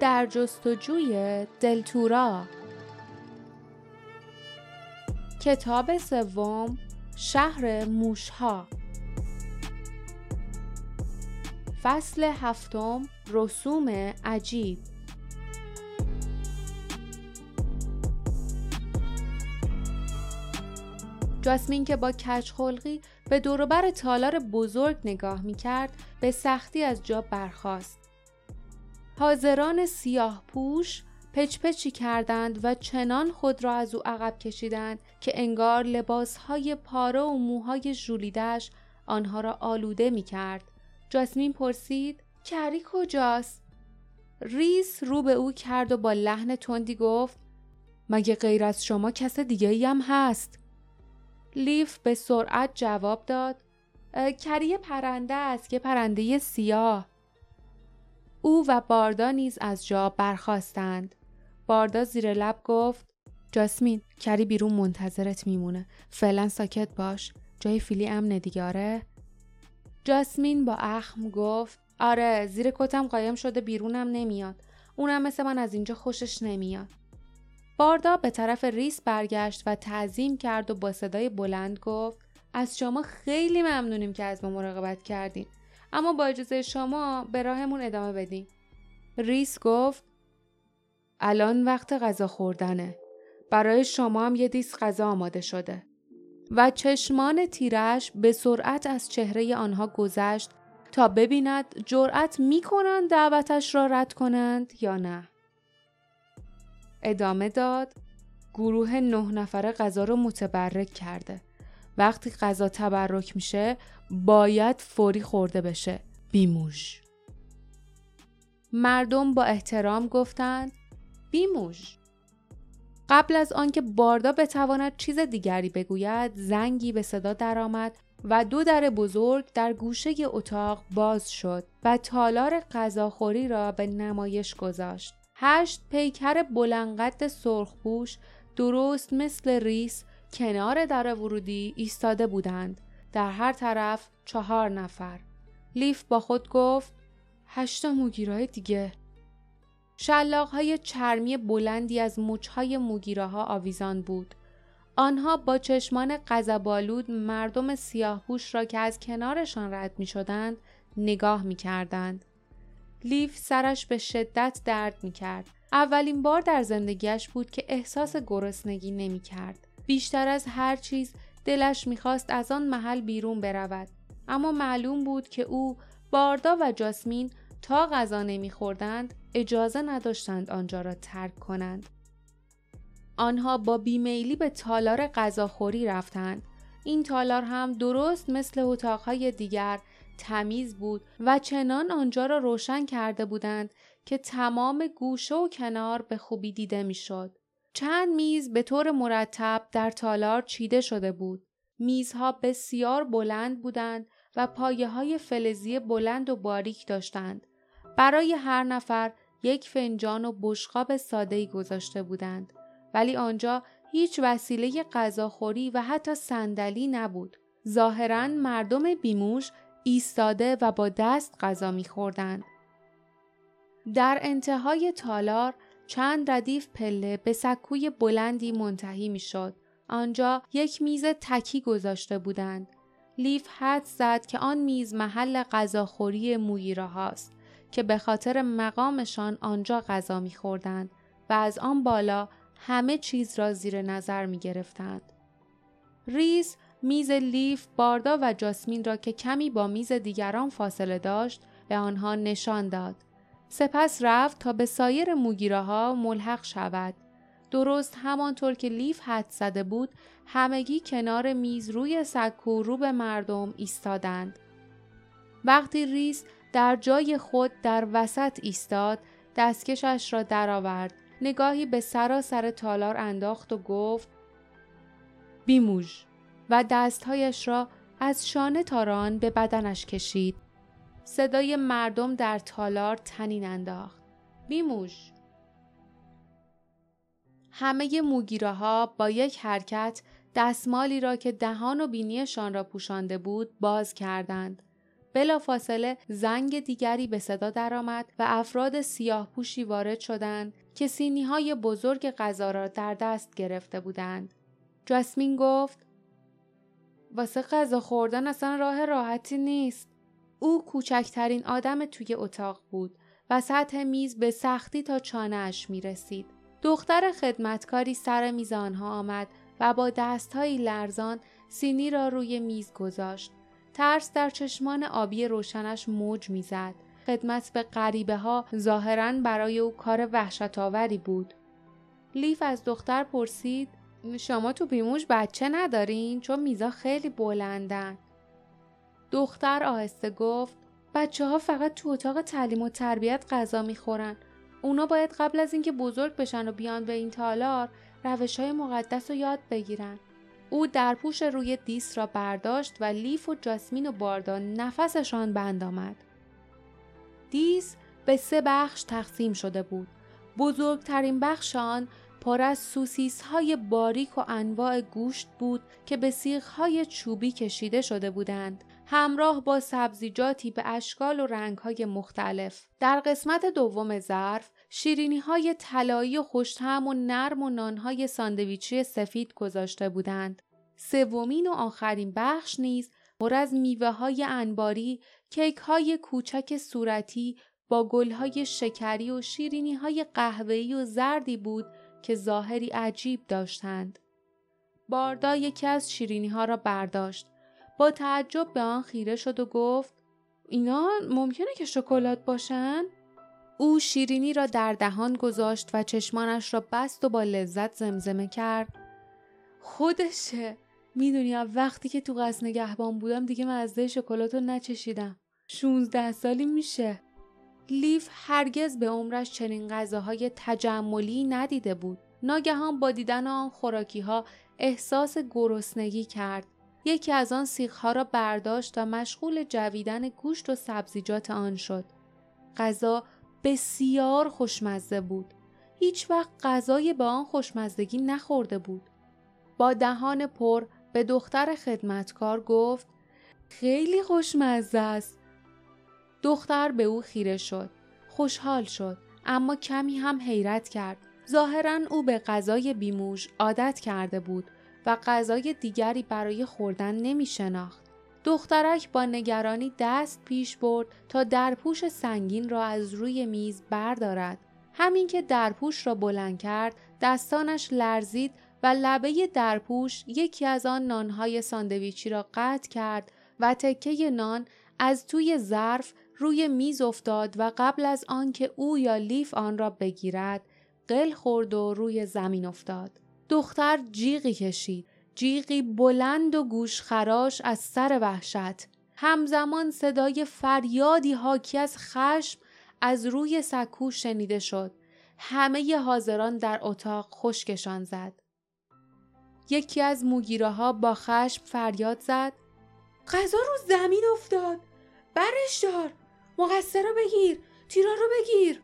در جستجوی دلتورا کتاب سوم شهر موشها. فصل هفتم رسوم عجیب. جاسمین که با کچخلقی به دوروبر تالار بزرگ نگاه می کرد به سختی از جا برخاست. حاضران سیاه پوش پچ پچی کردند و چنان خود را از او عقب کشیدند که انگار لباسهای پاره و موهای ژولیدهش آنها را آلوده می کرد. جاسمین پرسید کری کجاست؟ ریس رو به او کرد و با لحن تندی گفت مگه غیر از شما کس دیگه هم هست؟ لیف به سرعت جواب داد کری پرنده است که پرنده سیاه او و باردا نیز از جا برخواستند باردا زیر لب گفت جاسمین کری بیرون منتظرت میمونه. فعلا ساکت باش. جای فیلی امنه آره؟ جاسمین با اخم گفت آره زیر کتم قایم شده بیرونم نمیاد. اونم مثل من از اینجا خوشش نمیاد. باردا به طرف ریس برگشت و تعظیم کرد و با صدای بلند گفت از شما خیلی ممنونیم که از ما مراقبت کردیم اما با اجازه شما به راهمون ادامه بدیم. ریس گفت الان وقت غذا خوردنه. برای شما هم یه دیس غذا آماده شده. و چشمان تیرش به سرعت از چهره آنها گذشت تا ببیند جرأت می‌کنند دعوتش را رد کنند یا نه. ادامه داد گروه نه نفره غذا رو متبرک کرده. وقتی غذا تبرک میشه باید فوری خورده بشه. بیموش. مردم با احترام گفتند بیموش. قبل از آنکه باردا بتواند چیز دیگری بگوید زنگی به صدا درآمد و دو در بزرگ در گوشه اتاق باز شد و تالار غذاخوری را به نمایش گذاشت. هشت پیکر بلنقد سرخپوش درست مثل ریس کنار در ورودی ایستاده بودند. در هر طرف چهار نفر. لیف با خود گفت هشتا موگیرای دیگه. شلاق های چرمی بلندی از مچهای موگیره ها آویزان بود. آنها با چشمان قذبالود مردم سیاهپوش را که از کنارشان رد می شدند نگاه می کردند. لیف سرش به شدت درد می کرد. اولین بار در زندگیش بود که احساس گرسنگی نمی کرد. بیشتر از هر چیز دلش می‌خواست از آن محل بیرون برود. اما معلوم بود که او باردا و جاسمین تا غذا نمیخوردند اجازه نداشتند آنجا را ترک کنند. آنها با بیمیلی به تالار غذاخوری رفتند. این تالار هم درست مثل اتاقهای دیگر تمیز بود و چنان آنجا را روشن کرده بودند که تمام گوشه و کنار به خوبی دیده می‌شد. چند میز به طور مرتب در تالار چیده شده بود. میزها بسیار بلند بودند و پایه های فلزی بلند و باریک داشتند. برای هر نفر یک فنجان و بشقاب ساده‌ای گذاشته بودند. ولی آنجا هیچ وسیله غذاخوری و حتی صندلی نبود. ظاهرا مردم بیموش ایستاده و با دست غذا میخوردند. در انتهای تالار چند ردیف پله به سکوی بلندی منتهی می‌شد. آنجا یک میز تکی گذاشته بودند. لیف حد زد که آن میز محل غذاخوری مویره هاست که به خاطر مقامشان آنجا غذا میخوردند و از آن بالا همه چیز را زیر نظر می گرفتند. ریس میز لیف، باردا و جاسمین را که کمی با میز دیگران فاصله داشت به آنها نشان داد. سپس رفت تا به سایر موگیره ملحق شود. درست همانطور که لیف حدس زده بود همگی کنار میز روی سکو رو به مردم ایستادند. وقتی ریس در جای خود در وسط ایستاد دستکشش را درآورد نگاهی به سراسر تالار انداخت و گفت بیموژ و دستهایش را از شانه تاران به بدنش کشید. صدای مردم در تالار تنین انداخت. بیموش همه موگیره ها با یک حرکت دستمالی را که دهان و بینیشان را پوشانده بود باز کردند. بلافاصله زنگ دیگری به صدا درآمد و افراد سیاه پوشی وارد شدند که سینی های بزرگ غذا را در دست گرفته بودند. جاسمین گفت واسه غذا خوردن اصلا راه راحتی نیست. او کوچکترین آدم توی اتاق بود و سطح میز به سختی تا چانهاش می رسید. دختر خدمتکاری سر میز آنها آمد و با دستهایی لرزان سینی را روی میز گذاشت. ترس در چشمان آبی روشنش موج می‌زد. خدمت به غریبه ها ظاهرا برای او کار وحشت آوری بود. لیف از دختر پرسید شما تو بیموش بچه ندارین چون میزا خیلی بلندن. دختر آهسته گفت بچه ها فقط تو اتاق تعلیم و تربیت غذا می‌خورن. اونا باید قبل از اینکه بزرگ بشن و بیان به این تالار روش های مقدس رو یاد بگیرن. او در پوش روی دیس را برداشت و لیف و جاسمین و باردا نفسشان بند آمد. دیس به سه بخش تقسیم شده بود. بزرگترین بخش آن پر از سوسیس های باریک و انواع گوشت بود که به سیخ های چوبی کشیده شده بودند. همراه با سبزیجاتی به اشکال و رنگ های مختلف. در قسمت دوم ظرف شیرینی های طلایی و خوشتم و نرم و نانهای ساندویچی سفید گذاشته بودند. سومین و آخرین بخش نیز پر از میوه های انباری، کیک های کوچک صورتی با گل های شکری و شیرینی های قهوه‌ای و زردی بود که ظاهری عجیب داشتند. باردا یکی از شیرینی ها را برداشت. با تعجب به آن خیره شد و گفت اینا ممکنه که شکلات باشن؟ او شیرینی را در دهان گذاشت و چشمانش را بست و با لذت زمزمه کرد. خودشه. می‌دونی وقتی که تو قصد نگهبان بودم دیگه مزده شکلات رو نچشیدم. 16 سالی میشه. لیف هرگز به عمرش چنین غذاهای تجملی ندیده بود. ناگهان با دیدن آن خوراکی ها احساس گرسنگی کرد. یکی از آن ها را برداشت و مشغول جویدن گوشت و سبزیجات آن شد. غذا بسیار خوشمزه بود. هیچ وقت غذای با آن خوشمزدگی نخورده بود. با دهان پر به دختر خدمتکار گفت خیلی خوشمزه است. دختر به او خیره شد. خوشحال شد اما کمی هم حیرت کرد. ظاهرا او به غذای بیموش عادت کرده بود و غذای دیگری برای خوردن نمی شناخت. دخترک با نگرانی دست پیش برد تا درپوش سنگین را از روی میز بردارد. همین که درپوش را بلند کرد دستانش لرزید و لبه درپوش یکی از آن نانهای ساندویچی را قطع کرد و تکه نان از توی ظرف روی میز افتاد و قبل از آنکه او یا لیف آن را بگیرد قل خورد و روی زمین افتاد. دختر جیغی کشید. جیغی بلند و گوشخراش از سر وحشت. همزمان صدای فریادی حاکی از خشم از روی سکو شنیده شد. همه حاضران در اتاق خشکشان زد. یکی از موگیره با خشم فریاد زد غذا رو زمین افتاد برش دار مقصر رو بگیر تیرا رو بگیر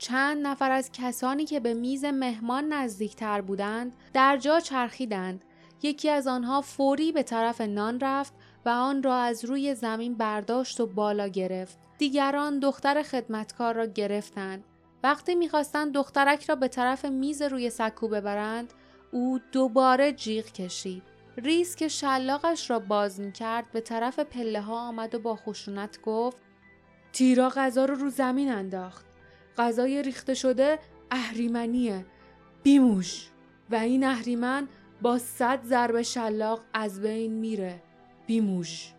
چند نفر از کسانی که به میز مهمان نزدیکتر بودند در جا چرخیدند یکی از آنها فوری به طرف نان رفت و آن را از روی زمین برداشت و بالا گرفت دیگران دختر خدمتکار را گرفتند وقتی می‌خواستند دخترک را به طرف میز روی سکو ببرند او دوباره جیغ کشید. ریس که شلاقش را باز می کرد به طرف پله ها آمد و با خشونت گفت تیرا غذا رو رو زمین انداخت. غذای ریخته شده اهریمنیه. بیموش و این اهریمن با صد ضرب شلاق از بین میره. بیموش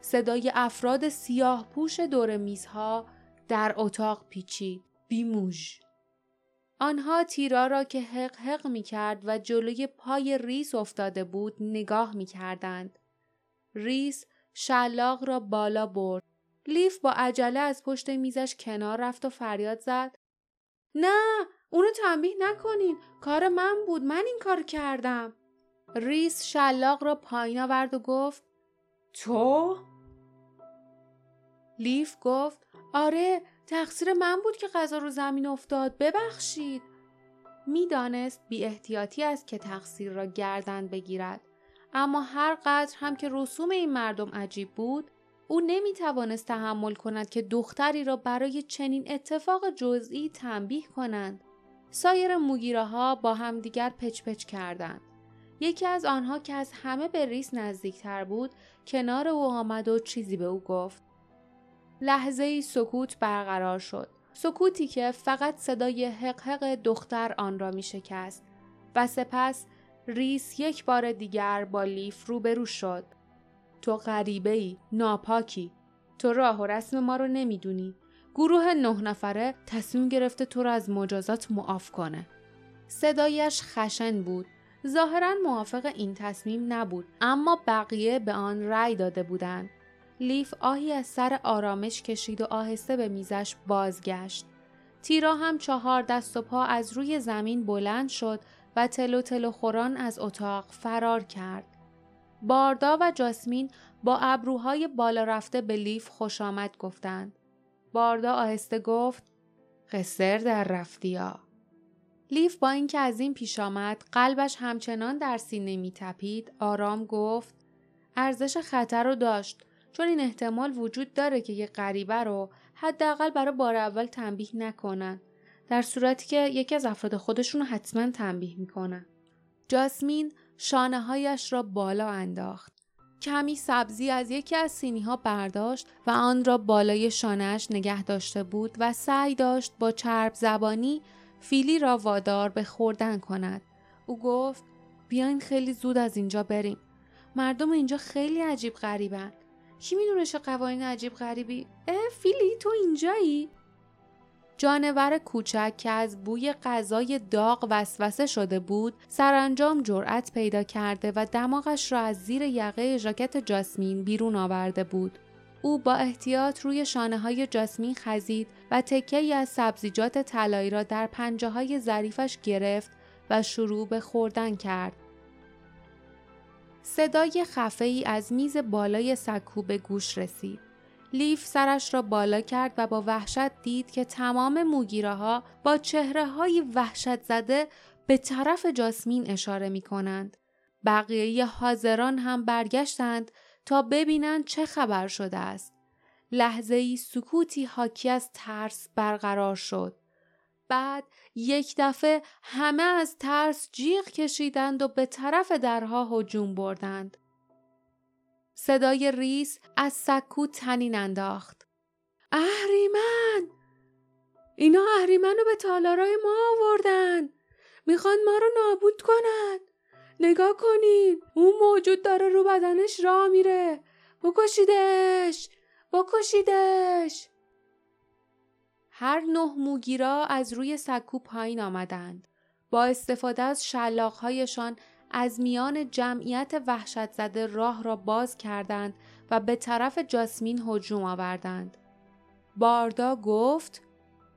صدای افراد سیاه پوش دور میزها در اتاق پیچید. بیموش آنها تیرا را که حق حق می کرد و جلوی پای ریس افتاده بود نگاه می کردند. ریس شلاق را بالا برد. لیف با عجله از پشت میزش کنار رفت و فریاد زد. نه اونو تنبیه نکنین کار من بود من این کار کردم. ریس شلاق را پایین آورد و گفت تو؟ لیف گفت آره تقصیر من بود که غذا رو زمین افتاد ببخشید می‌دانست بی احتیاطی است که تقصیر را گردن بگیرد اما هر قدر هم که رسوم این مردم عجیب بود او نمی توانست تحمل کند که دختری را برای چنین اتفاق جزئی تنبیه کنند. سایر موگیره با همدیگر پچ پچ کردند. یکی از آنها که از همه به ریس نزدیکتر بود کنار او آمد و چیزی به او گفت. لحظه ای سکوت برقرار شد. سکوتی که فقط صدای هق هق دختر آن را می شکست و سپس ریس یک بار دیگر با لیف روبرو شد. تو غریبه ای، ناپاکی. تو راه و رسم ما رو نمی‌دونی. گروه نه نفره تصمیم گرفته تو را از مجازات معاف کنه. صدایش خشن بود. ظاهرا موافق این تصمیم نبود اما بقیه به آن رأی داده بودند. لیف آهی از سر آرامش کشید و آهسته به میزش بازگشت. تیرا هم چهار دست و پا از روی زمین بلند شد و تلو تلو خوران از اتاق فرار کرد. باردا و جاسمین با ابروهای بالا رفته به لیف خوش آمد گفتند. باردا آهسته گفت قصر در رفتیا. لیف با اینکه از این پیش آمد قلبش همچنان در سینه می تپید آرام گفت ارزش خطر رو داشت چون این احتمال وجود داره که یه غریبه رو حداقل برای بار اول تنبیه نکنن در صورتی که یکی از افراد خودشون رو حتما تنبیه می‌کنن جاسمین شانه هایش را بالا انداخت کمی سبزی از یکی از سینی ها برداشت و آن را بالای شانهش نگه داشته بود و سعی داشت با چرب زبانی فیلی را وادار به خوردن کند. او گفت بیاین خیلی زود از اینجا بریم. مردم اینجا خیلی عجیب غریبن. کی می‌دونه چه قوانین عجیب غریبی؟ اه فیلی تو اینجایی؟ جانور کوچک که از بوی غذای داغ وسوسه شده بود سرانجام جرأت پیدا کرده و دماغش را از زیر یقه ژاکت جاسمین بیرون آورده بود او با احتیاط روی شانه های جاسمین خزید و تکه از سبزیجات طلایی را در پنجه های ظریفش گرفت و شروع به خوردن کرد. صدای خفه ای از میز بالای سکو به گوش رسید. لیف سرش را بالا کرد و با وحشت دید که تمام موگیره ها با چهره های وحشت زده به طرف جاسمین اشاره می کنند. بقیه حاضران هم برگشتند تا ببینند چه خبر شده است. لحظه ای سکوتی حاکی از ترس برقرار شد. بعد یک دفعه همه از ترس جیغ کشیدند و به طرف درها هجوم بردند. صدای ریس از سکو تنین انداخت. اهریمن! اینا اهریمن رو به تالارای ما آوردن. می‌خوان ما رو نابود کنند. نگاه کنین اون موجود داره رو بدنش را میره بکشیدش بکشیدش هر نه موگیرا از روی سکو پایین آمدند با استفاده از شلاقهایشان از میان جمعیت وحشت زده راه را باز کردند و به طرف جاسمین هجوم آوردند. باردا گفت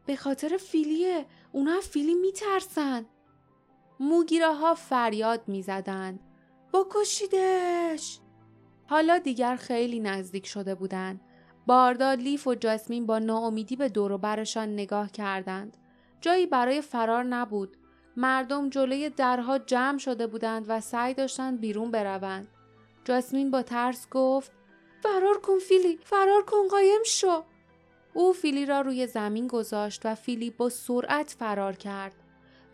به خاطر فیلیه اونا فیلی میترسن. موگیره ها فریاد می‌زدند. بکشیدش! حالا دیگر خیلی نزدیک شده بودند. باردا لیف و جاسمین با ناامیدی به دور برشان نگاه کردند. جایی برای فرار نبود. مردم جلوی درها جمع شده بودند و سعی داشتند بیرون بروند. جاسمین با ترس گفت فرار کن فیلی فرار کن قایم شو او فیلی را روی زمین گذاشت و فیلی با سرعت فرار کرد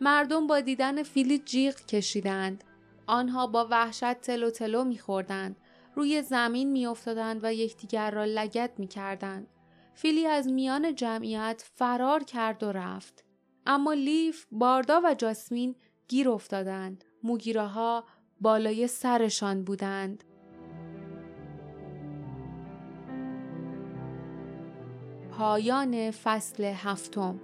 مردم با دیدن فیلی جیغ کشیدند. آنها با وحشت تلو تلو میخوردند. روی زمین میافتادند و یکدیگر را لگت می‌کردند. فیلی از میان جمعیت فرار کرد و رفت. اما لیف، باردا و جاسمین گیر افتادند. موگیره ها بالای سرشان بودند. پایان فصل هفتم